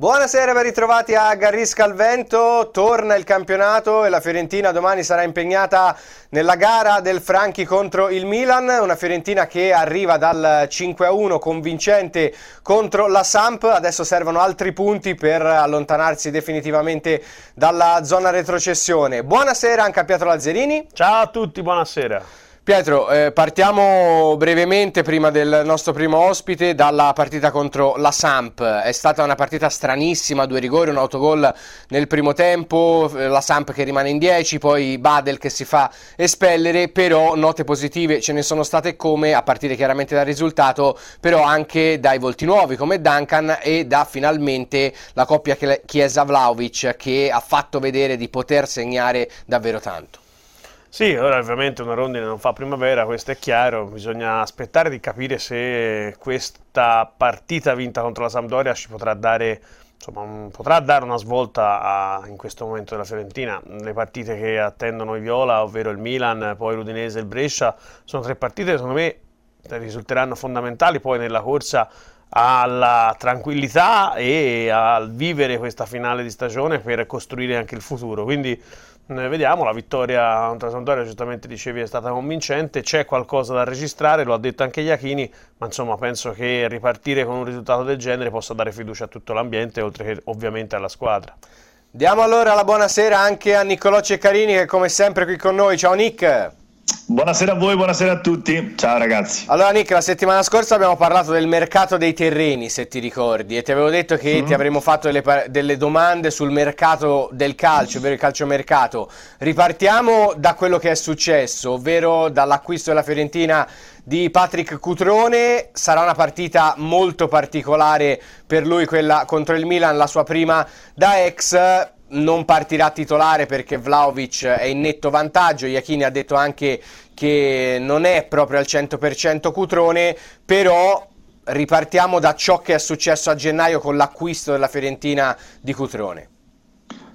Buonasera, ben ritrovati a Garrisca al Vento, torna il campionato e la Fiorentina domani sarà impegnata nella gara del Franchi contro il Milan, una Fiorentina che arriva dal 5-1 convincente contro la Samp, adesso servono altri punti per allontanarsi definitivamente dalla zona retrocessione. Buonasera anche a Pietro Lazzerini. Ciao a tutti, buonasera. Pietro, eh, partiamo brevemente prima del nostro primo ospite dalla partita contro la Samp. È stata una partita stranissima, due rigori, un autogol nel primo tempo, eh, la Samp che rimane in 10, poi Badel che si fa espellere, però note positive ce ne sono state come, a partire chiaramente dal risultato, però anche dai volti nuovi come Duncan e da finalmente la coppia Chiesa-Vlaovic che ha fatto vedere di poter segnare davvero tanto. Sì, ora ovviamente una rondine non fa primavera, questo è chiaro, bisogna aspettare di capire se questa partita vinta contro la Sampdoria ci potrà dare, insomma, potrà dare una svolta a, in questo momento della Fiorentina. Le partite che attendono i Viola, ovvero il Milan, poi l'Udinese e il Brescia, sono tre partite che secondo me risulteranno fondamentali poi nella corsa alla tranquillità e al vivere questa finale di stagione per costruire anche il futuro. Quindi vediamo, la vittoria contro la Sampdoria, giustamente dicevi, è stata convincente, c'è qualcosa da registrare, lo ha detto anche Iachini, ma insomma penso che ripartire con un risultato del genere possa dare fiducia a tutto l'ambiente, oltre che ovviamente alla squadra. Diamo allora la buonasera anche a Niccolò Ceccarini che come sempre qui con noi, ciao Nick! Buonasera a voi, buonasera a tutti. Ciao ragazzi. Allora Nick, la settimana scorsa abbiamo parlato del mercato dei terreni, se ti ricordi, e ti avevo detto che mm. ti avremmo fatto delle, delle, domande sul mercato del calcio, ovvero il calciomercato. Ripartiamo da quello che è successo, ovvero dall'acquisto della Fiorentina di Patrick Cutrone. Sarà una partita molto particolare per lui, quella contro il Milan, la sua prima da ex non partirà titolare perché Vlaovic è in netto vantaggio. Iachini ha detto anche che non è proprio al 100% Cutrone, però ripartiamo da ciò che è successo a gennaio con l'acquisto della Fiorentina di Cutrone.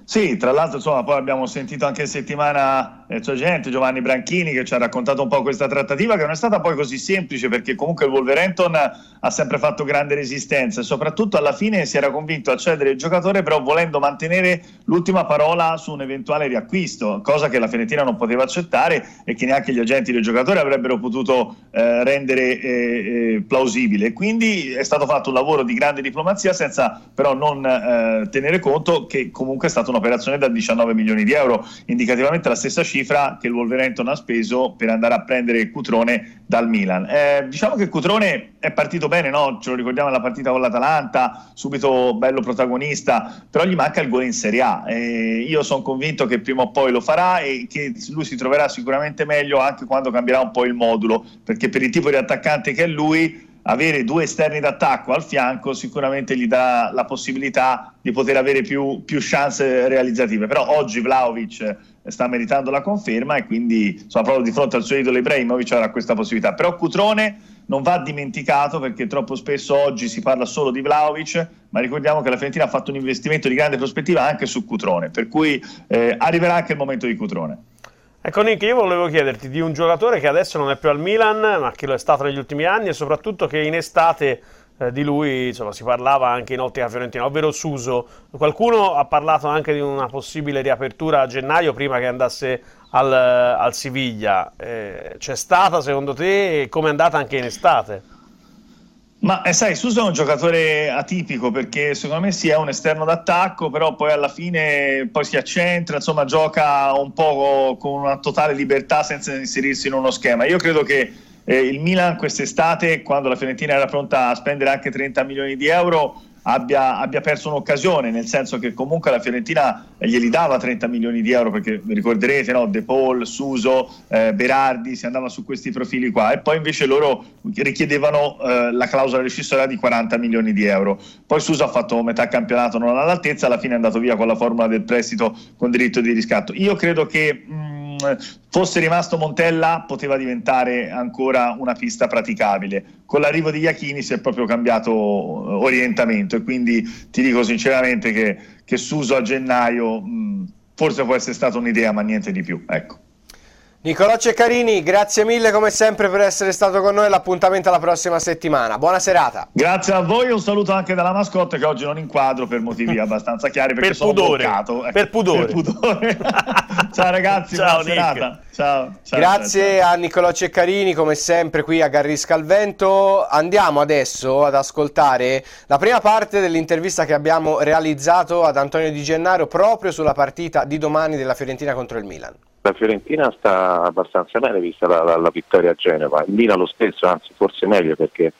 Sì, tra l'altro insomma, poi abbiamo sentito anche settimana c'è gente, Giovanni Branchini, che ci ha raccontato un po' questa trattativa che non è stata poi così semplice perché comunque il Wolverhampton ha sempre fatto grande resistenza e soprattutto alla fine si era convinto a cedere il giocatore però volendo mantenere l'ultima parola su un eventuale riacquisto, cosa che la Fiorentina non poteva accettare e che neanche gli agenti del giocatore avrebbero potuto eh, rendere eh, eh plausibile. Quindi è stato fatto un lavoro di grande diplomazia senza però non eh, tenere conto che comunque è stata un'operazione da 19 milioni di euro, indicativamente la stessa cifra che il Wolverhampton ha speso per andare a prendere Cutrone dal Milan. Eh, diciamo che Cutrone è partito bene, no? ce lo ricordiamo nella partita con l'Atalanta, subito bello protagonista, però gli manca il gol in Serie A. Eh, io sono convinto che prima o poi lo farà e che lui si troverà sicuramente meglio anche quando cambierà un po' il modulo, perché per il tipo di attaccante che è lui avere due esterni d'attacco al fianco sicuramente gli dà la possibilità di poter avere più, più chance realizzative. Però oggi Vlaovic sta meritando la conferma e quindi insomma, proprio di fronte al suo idolo Ibrahimovic avrà questa possibilità. Però Cutrone non va dimenticato perché troppo spesso oggi si parla solo di Vlaovic, ma ricordiamo che la Fiorentina ha fatto un investimento di grande prospettiva anche su Cutrone, per cui eh, arriverà anche il momento di Cutrone. Ecco Nick, io volevo chiederti di un giocatore che adesso non è più al Milan, ma che lo è stato negli ultimi anni e soprattutto che in estate eh, di lui insomma, si parlava anche in ottica fiorentina, ovvero Suso. Qualcuno ha parlato anche di una possibile riapertura a gennaio prima che andasse al, al Siviglia. Eh, c'è stata secondo te e come è andata anche in estate? Ma eh, sai, Suso è un giocatore atipico perché secondo me si è un esterno d'attacco, però poi alla fine poi si accentra, insomma gioca un po' con una totale libertà senza inserirsi in uno schema. Io credo che eh, il Milan quest'estate, quando la Fiorentina era pronta a spendere anche 30 milioni di euro, abbia, abbia, perso un'occasione, nel senso che comunque la Fiorentina glieli dava 30 milioni di euro, perché vi ricorderete, no? De Paul, Suso, eh, Berardi, si andava su questi profili qua, e poi invece loro richiedevano eh, la clausola rescissoria di 40 milioni di euro. Poi Suso ha fatto metà campionato non all'altezza, alla fine è andato via con la formula del prestito con diritto di riscatto. Io credo che... Mh, fosse rimasto Montella poteva diventare ancora una pista praticabile. Con l'arrivo di Iachini si è proprio cambiato eh, orientamento e quindi ti dico sinceramente che, che Suso a gennaio mh, forse può essere stata un'idea ma niente di più. Ecco. Nicolò Ceccarini, grazie mille come sempre per essere stato con noi. L'appuntamento alla prossima settimana. Buona serata. Grazie a voi. Un saluto anche dalla mascotte che oggi non inquadro per motivi abbastanza chiari perché per sono pudore. bloccato. Ecco, per pudore. Per pudore. ciao ragazzi, ciao, buona serata. Ciao, ciao, Grazie ciao, a Nicolò Ceccarini, come sempre qui a Garrisca al Vento. Andiamo adesso ad ascoltare la prima parte dell'intervista che abbiamo realizzato ad Antonio Di Gennaro proprio sulla partita di domani della Fiorentina contro il Milan. La Fiorentina sta abbastanza bene vista la, la, la vittoria a Genova, il Milan lo stesso, anzi forse meglio perché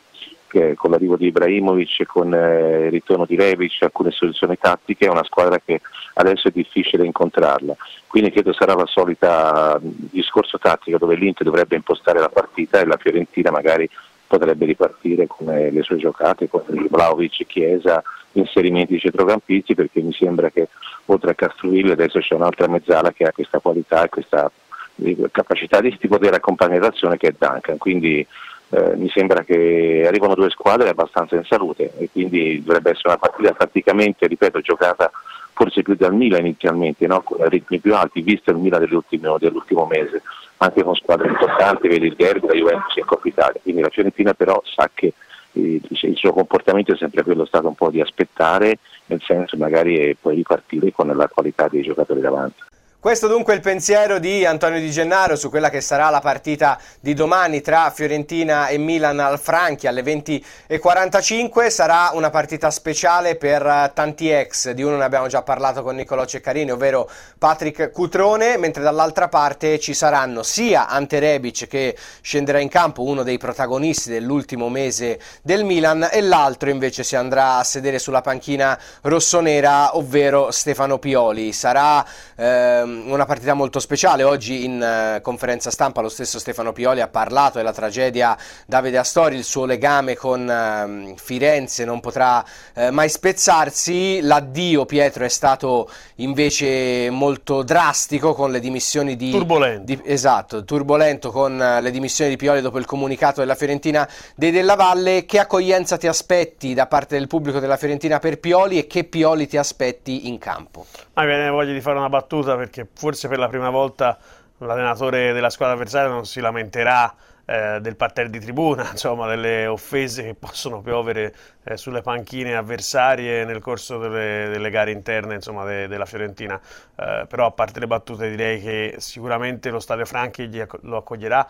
con l'arrivo di Ibrahimovic e con eh, il ritorno di Revic, alcune soluzioni tattiche, è una squadra che adesso è difficile incontrarla. Quindi credo sarà la solita discorso tattico dove l'Inter dovrebbe impostare la partita e la Fiorentina magari potrebbe ripartire con eh, le sue giocate, con Vlaovic, Chiesa, inserimenti di centrocampisti perché mi sembra che oltre a Castrovillo adesso c'è un'altra mezzala che ha questa qualità e questa eh, capacità di, poter accompagnare l'azione che è Duncan. Quindi eh, mi sembra che arrivano due squadre abbastanza in salute e quindi dovrebbe essere una partita praticamente, ripeto, giocata forse più dal Milan inizialmente, no? con ritmi più alti, visto il Milan dell'ultimo, mese, anche con squadre importanti, vedi il Derby, la Juventus in Coppa Italia. Quindi la Fiorentina però sa che il suo comportamento è sempre quello stato un po' di aspettare, nel senso magari poi ripartire con la qualità dei giocatori davanti. Questo dunque è il pensiero di Antonio Di Gennaro su quella che sarà la partita di domani tra Fiorentina e Milan al Franchi alle 20.45. Sarà una partita speciale per tanti ex, di uno ne abbiamo già parlato con Niccolò Ceccarini, ovvero Patrick Cutrone, mentre dall'altra parte ci saranno sia Ante Rebic che scenderà in campo, uno dei protagonisti dell'ultimo mese del Milan, e l'altro invece si andrà a sedere sulla panchina rossonera, ovvero Stefano Pioli. Sarà... Ehm, una partita molto speciale. Oggi in uh, conferenza stampa lo stesso Stefano Pioli ha parlato della tragedia Davide Astori, il suo legame con uh, Firenze non potrà uh, mai spezzarsi. L'addio Pietro è stato invece molto drastico con le dimissioni di... Turbolento. Di, esatto, turbolento con le dimissioni di Pioli dopo il comunicato della Fiorentina dei Della Valle. Che accoglienza ti aspetti da parte del pubblico della Fiorentina per Pioli e che Pioli ti aspetti in campo? Ah, mi viene voglia di fare una battuta perché forse per la prima volta l'allenatore della squadra avversaria non si lamenterà eh, del parterre di tribuna, insomma, delle offese che possono piovere eh, sulle panchine avversarie nel corso delle, delle gare interne insomma, de, della Fiorentina. Eh, però a parte le battute direi che sicuramente lo Stadio Franchi lo accoglierà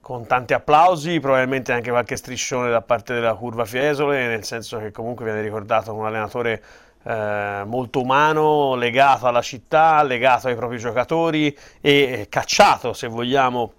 con tanti applausi, probabilmente anche qualche striscione da parte della curva Fiesole, nel senso che comunque viene ricordato un allenatore eh, molto umano, legato alla città, legato ai propri giocatori e cacciato, se vogliamo,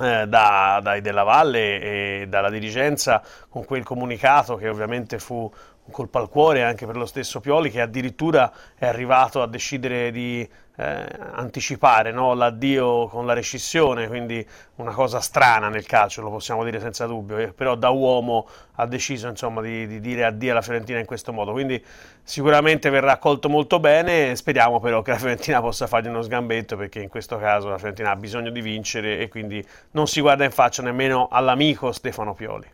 eh, da, dai Della Valle e dalla dirigenza con quel comunicato che ovviamente fu un colpo al cuore anche per lo stesso Pioli che addirittura è arrivato a decidere di eh, anticipare no? l'addio con la rescissione, quindi una cosa strana nel calcio, lo possiamo dire senza dubbio, eh, però da uomo ha deciso insomma, di, di, dire addio alla Fiorentina in questo modo, quindi sicuramente verrà accolto molto bene, speriamo però che la Fiorentina possa fargli uno sgambetto perché in questo caso la Fiorentina ha bisogno di vincere e quindi non si guarda in faccia nemmeno all'amico Stefano Pioli.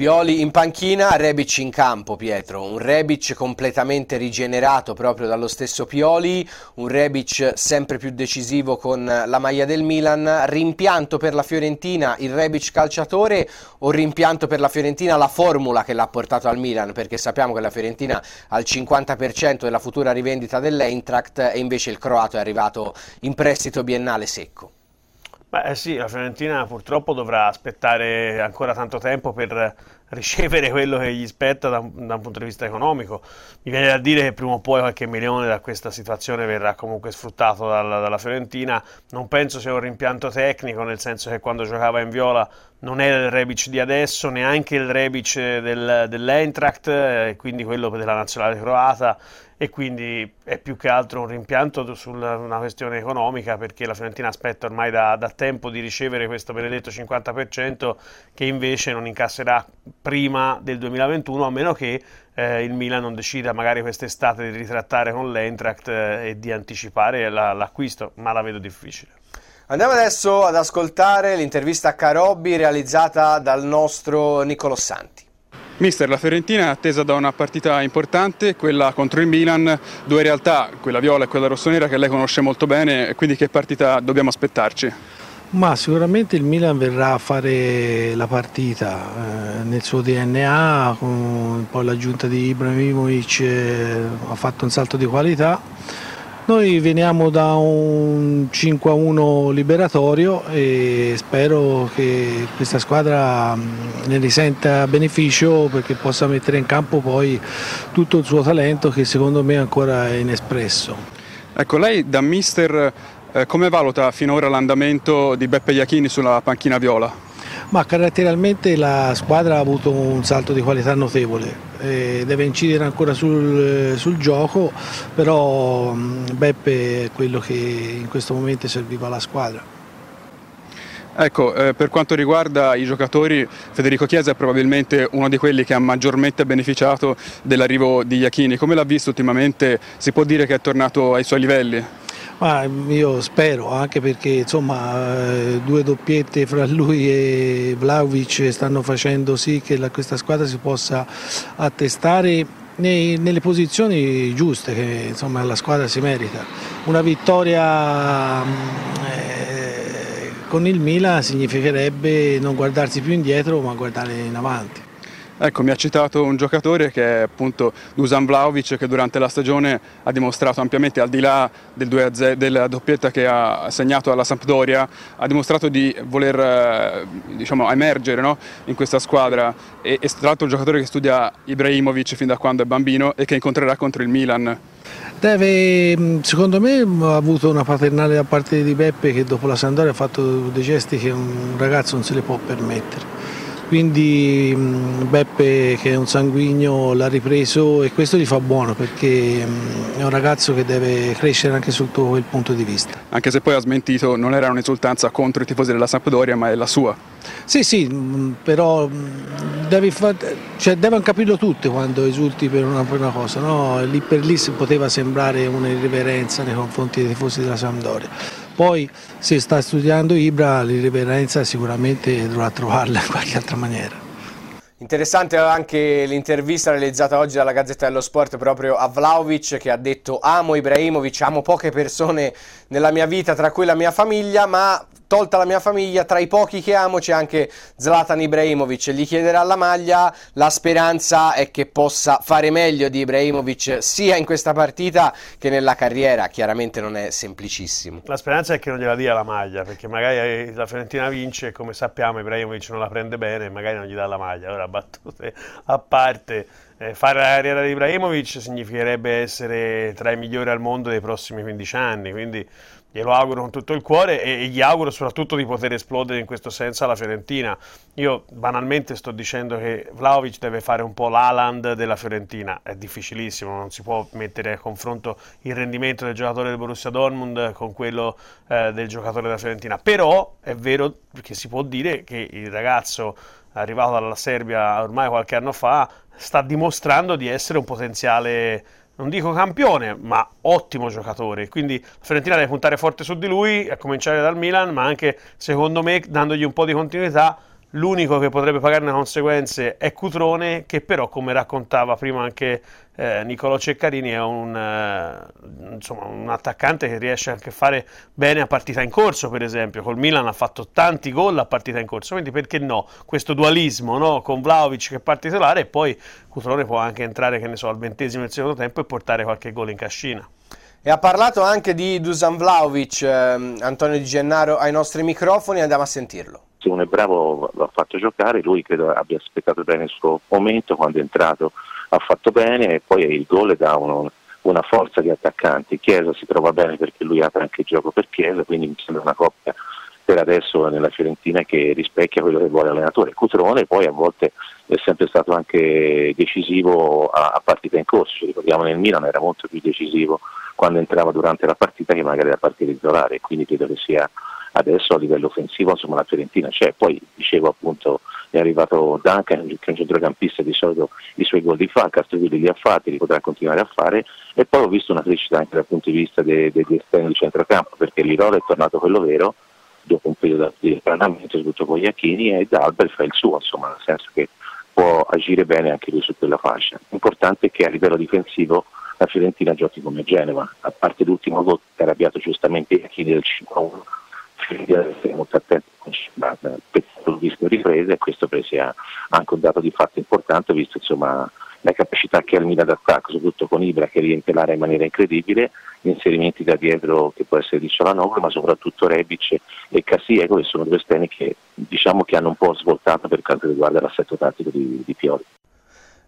Pioli in panchina, Rebic in campo, Pietro. Un Rebic completamente rigenerato proprio dallo stesso Pioli, un Rebic sempre più decisivo con la maglia del Milan. Rimpianto per la Fiorentina il Rebic calciatore o rimpianto per la Fiorentina la formula che l'ha portato al Milan? Perché sappiamo che la Fiorentina ha il 50% della futura rivendita dell'Eintracht e invece il croato è arrivato in prestito biennale secco. Beh sì, la Fiorentina purtroppo dovrà aspettare ancora tanto tempo per ricevere quello che gli spetta da da un, punto di vista economico. Mi viene da dire che prima o poi qualche milione da questa situazione verrà comunque sfruttato dalla, dalla Fiorentina. Non penso sia un rimpianto tecnico, nel senso che quando giocava in viola non era il Rebic di adesso, neanche il Rebic del, dell'Eintracht, eh, quindi quello della nazionale croata e quindi è più che altro un rimpianto su una questione economica perché la Fiorentina aspetta ormai da, da, tempo di ricevere questo benedetto 50% che invece non incasserà prima del 2021 a meno che eh, il Milan non decida magari quest'estate di ritrattare con l'Eintracht eh, e di anticipare la, l'acquisto, ma la vedo difficile. Andiamo adesso ad ascoltare l'intervista a Carobbi realizzata dal nostro Nicolo Santi. Mister, la Fiorentina è attesa da una partita importante, quella contro il Milan, due realtà, quella viola e quella rossonera che lei conosce molto bene, quindi che partita dobbiamo aspettarci? Ma sicuramente il Milan verrà a fare la partita eh, nel suo DNA, con poi l'aggiunta di Ibrahimovic eh, ha fatto un salto di qualità. Noi veniamo da un 5-1 liberatorio e spero che questa squadra mm, ne risenta beneficio perché possa mettere in campo poi tutto il suo talento che secondo me ancora è inespresso. Ecco, lei da mister eh, come valuta finora l'andamento di Beppe Iachini sulla panchina viola? Ma caratterialmente la squadra ha avuto un salto di qualità notevole, eh, deve incidere ancora sul, sul, gioco, però mm, Beppe è quello che in questo momento serviva alla squadra. Ecco, eh, per quanto riguarda i giocatori, Federico Chiesa è probabilmente uno di quelli che ha maggiormente beneficiato dell'arrivo di Iachini. Come l'ha visto ultimamente? Si può dire che è tornato ai suoi livelli? Ma io spero, anche perché insomma, eh, due doppiette fra lui e Vlaovic stanno facendo sì che la, questa squadra si possa attestare nei, nelle posizioni giuste che insomma, la squadra si merita. Una vittoria mm, eh, con il Milan significherebbe non guardarsi più indietro ma guardare in avanti. Ecco, mi ha citato un giocatore che è appunto Dusan Vlaovic che durante la stagione ha dimostrato ampiamente, al di là del della doppietta che ha segnato alla Sampdoria, ha dimostrato di voler eh, diciamo, emergere no? in questa squadra e, e tra l'altro un giocatore che studia Ibrahimovic fin da quando è bambino e che incontrerà contro il Milan. Deve, secondo me ha avuto una paternale da parte di Beppe che dopo la Sampdoria ha fatto dei gesti che un ragazzo non se li può permettere quindi mm, Beppe che è un sanguigno l'ha ripreso e questo gli fa buono perché mm, è un ragazzo che deve crescere anche sotto quel punto di vista. Anche se poi ha smentito non era un'esultanza contro i tifosi della Sampdoria ma è la sua. Sì sì, mm, però devi fa... cioè, devono capirlo tutti quando esulti per una, per una cosa, no? lì per lì poteva sembrare un'irriverenza nei confronti dei tifosi della Sampdoria poi se sta studiando Ibra l'irriverenza sicuramente dovrà trovarla in qualche altra maniera. Interessante anche l'intervista realizzata oggi dalla Gazzetta dello Sport proprio a Vlaovic che ha detto amo Ibrahimovic, amo poche persone nella mia vita, tra cui la mia famiglia, ma tolta la mia famiglia, tra i pochi che amo c'è anche Zlatan Ibrahimovic, gli chiederà la maglia, la speranza è che possa fare meglio di Ibrahimovic sia in questa partita che nella carriera, chiaramente non è semplicissimo. La speranza è che non gliela dia la maglia, perché magari la Fiorentina vince e come sappiamo Ibrahimovic non la prende bene e magari non gli dà la maglia, ora battute a parte. Eh, fare la carriera di Ibrahimovic significherebbe essere tra i migliori al mondo dei prossimi 15 anni, quindi glielo auguro con tutto il cuore e, gli auguro soprattutto di poter esplodere in questo senso alla Fiorentina. Io banalmente sto dicendo che Vlaovic deve fare un po' l'Aland della Fiorentina, è difficilissimo, non si può mettere a confronto il rendimento del giocatore del Borussia Dortmund con quello eh, del giocatore della Fiorentina, però è vero che si può dire che il ragazzo arrivato dalla Serbia ormai qualche anno fa sta dimostrando di essere un potenziale non dico campione, ma ottimo giocatore. Quindi la Fiorentina deve puntare forte su di lui, a cominciare dal Milan, ma anche secondo me dandogli un po' di continuità L'unico che potrebbe pagarne le conseguenze è Cutrone, che però, come raccontava prima anche eh, Nicolò Ceccarini, è un, eh, insomma, un, attaccante che riesce anche a fare bene a partita in corso, per esempio. Col Milan ha fatto tanti gol a partita in corso, quindi perché no? Questo dualismo no? con Vlaovic che parte titolare e poi Cutrone può anche entrare, che ne so, al ventesimo del secondo tempo e portare qualche gol in cascina. E ha parlato anche di Dusan Vlaovic, eh, Antonio Di Gennaro, ai nostri microfoni, andiamo a sentirlo se uno è bravo l'ha fatto giocare, lui credo abbia aspettato bene il suo momento, quando è entrato ha fatto bene e poi il gol dà uno, una forza di attaccanti. Chiesa si trova bene perché lui apre anche il gioco per Chiesa, quindi mi sembra una coppia per adesso nella Fiorentina che rispecchia quello che vuole l'allenatore. Cutrone poi a volte è sempre stato anche decisivo a, a partita in corso, ci ricordiamo nel Milan era molto più decisivo quando entrava durante la partita che magari a partita titolare, quindi credo che sia adesso a livello offensivo insomma, la Fiorentina c'è, poi dicevo appunto è arrivato Duncan che è un centrocampista di solito i suoi gol li fa, Castrovilli li ha fatti, li potrà continuare a fare. E poi ho visto una crescita anche dal punto di vista degli de, de esterni di centrocampo perché l'Irolo è tornato quello vero dopo un periodo di allenamento soprattutto con gli Iachini e D'Albert fa il suo insomma nel senso che può agire bene anche lui su quella fascia. L'importante è che a livello difensivo la Fiorentina giochi come Genova, a parte l'ultimo gol che ha arrabbiato giustamente Iachini del 5-1 bisogna stare molto attenti a il rischio ripresa e questo sia anche un dato di fatto importante visto insomma, la capacità che ha il Milan d'attacco, soprattutto con Ibra che riempie l'area in maniera incredibile, inserimenti da dietro che può essere di Cialanoglu, ma soprattutto Rebic e Cassiego che sono due esterni che diciamo che hanno un po' svoltato per quanto riguarda l'assetto tattico di, di Pioli.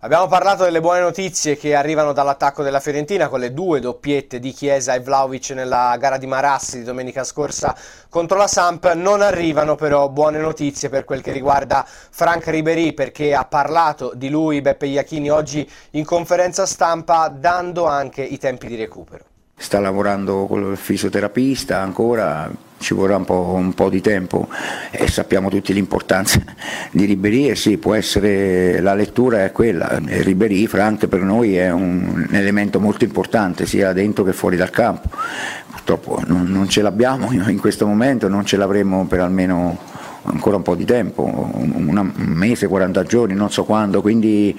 Abbiamo parlato delle buone notizie che arrivano dall'attacco della Fiorentina con le due doppiette di Chiesa e Vlaovic nella gara di Marassi di domenica scorsa contro la Samp. Non arrivano però buone notizie per quel che riguarda Frank Ribery perché ha parlato di lui Beppe Iachini oggi in conferenza stampa dando anche i tempi di recupero sta lavorando con il fisioterapista ancora, ci vorrà un po', un po', di tempo e sappiamo tutti l'importanza di Ribéry e sì, può essere, la lettura è quella, Ribéry Frank per noi è un, elemento molto importante sia dentro che fuori dal campo, purtroppo non, non ce l'abbiamo in questo momento, non ce l'avremo per almeno ancora un po' di tempo, un mese, 40 giorni, non so quando, quindi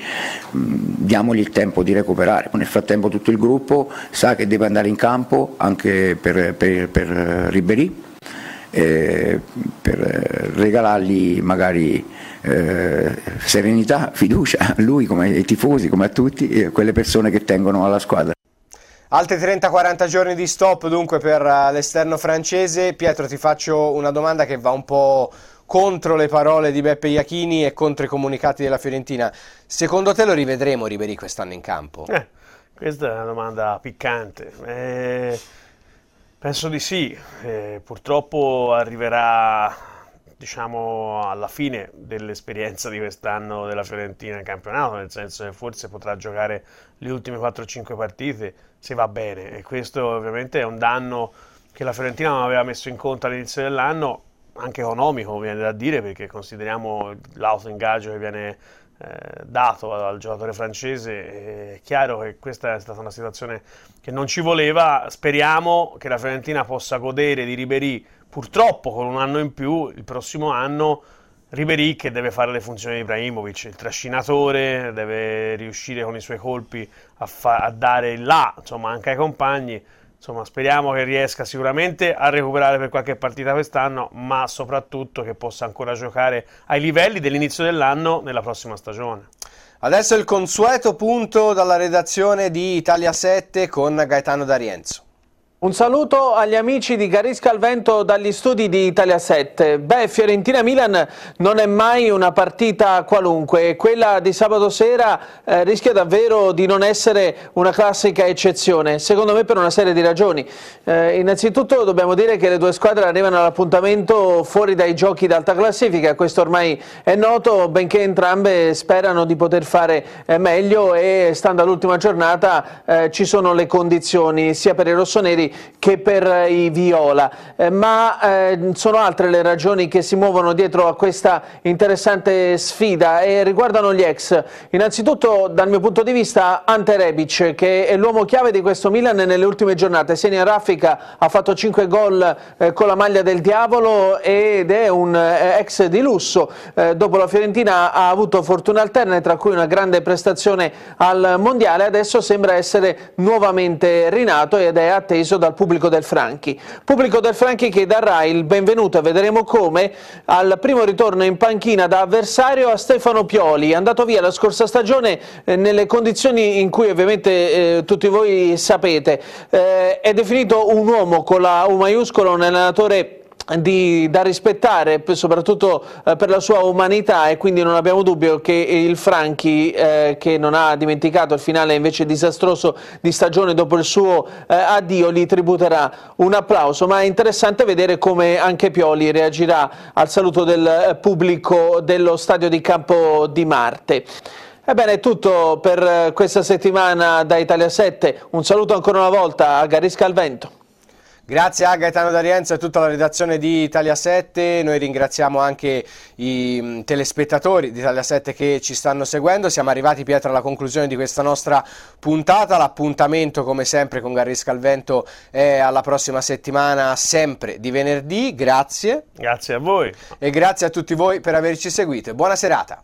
diamogli il tempo di recuperare. Nel frattempo tutto il gruppo sa che deve andare in campo anche per, per, per Ribery, eh, per regalargli magari eh, serenità, fiducia a lui come ai tifosi, come a tutti, eh, quelle persone che tengono alla squadra. Altri 30-40 giorni di stop dunque per uh, l'esterno francese. Pietro ti faccio una domanda che va un po' contro le parole di Beppe Iachini e contro i comunicati della Fiorentina. Secondo te lo rivedremo Ribery quest'anno in campo? Eh, questa è una domanda piccante. Eh, penso di sì. Eh, purtroppo arriverà diciamo alla fine dell'esperienza di quest'anno della Fiorentina in campionato, nel senso che forse potrà giocare le ultime 4-5 partite se va bene e questo ovviamente è un danno che la Fiorentina non aveva messo in conto all'inizio dell'anno anche economico, viene da dire, perché consideriamo l'auto-ingaggio che viene dato al giocatore francese. È chiaro che questa è stata una situazione che non ci voleva. Speriamo che la Fiorentina possa godere di Ribery, purtroppo con un anno in più, il prossimo anno. Ribery che deve fare le funzioni di Ibrahimovic, il trascinatore, deve riuscire con i suoi colpi a, fa- a dare il là, insomma, anche ai compagni insomma, speriamo che riesca sicuramente a recuperare per qualche partita quest'anno, ma soprattutto che possa ancora giocare ai livelli dell'inizio dell'anno nella prossima stagione. Adesso il consueto punto dalla redazione di Italia 7 con Gaetano D'Arienzo. Un saluto agli amici di Garisca al Vento dagli studi di Italia 7. Beh, Fiorentina-Milan non è mai una partita qualunque quella di sabato sera eh, rischia davvero di non essere una classica eccezione, secondo me per una serie di ragioni. Eh, innanzitutto dobbiamo dire che le due squadre arrivano all'appuntamento fuori dai giochi d'alta classifica, questo ormai è noto, benché entrambe sperano di poter fare eh, meglio e stando all'ultima giornata eh, ci sono le condizioni sia per i rossoneri che per i Viola, eh, ma eh, sono altre le ragioni che si muovono dietro a questa interessante sfida e riguardano gli ex. Innanzitutto dal mio punto di vista Ante Rebic che è l'uomo chiave di questo Milan nelle ultime giornate, sia in raffica ha fatto 5 gol eh, con la maglia del diavolo ed è un eh, ex di lusso, eh, dopo la Fiorentina ha avuto fortune alterne tra cui una grande prestazione al mondiale, adesso sembra essere nuovamente rinato ed è atteso dal pubblico del Franchi. Pubblico del Franchi che darà il benvenuto e vedremo come al primo ritorno in panchina da avversario a Stefano Pioli, andato via la scorsa stagione eh, nelle condizioni in cui ovviamente eh, tutti voi sapete. Eh, è definito un uomo con la U maiuscola, un allenatore di, da rispettare soprattutto eh, per la sua umanità e quindi non abbiamo dubbio che il Franchi eh, che non ha dimenticato il finale invece disastroso di stagione dopo il suo eh, addio gli tributerà un applauso ma è interessante vedere come anche Pioli reagirà al saluto del eh, pubblico dello stadio di Campo di Marte. Ebbene è tutto per eh, questa settimana da Italia 7, un saluto ancora una volta a Garisca al Vento. Grazie a Gaetano D'Arienzo e a tutta la redazione di Italia 7, noi ringraziamo anche i mm, telespettatori di Italia 7 che ci stanno seguendo, siamo arrivati Pietro alla conclusione di questa nostra puntata, l'appuntamento come sempre con Garri Scalvento è alla prossima settimana, sempre di venerdì, grazie. Grazie a voi. E grazie a tutti voi per averci seguito buona serata.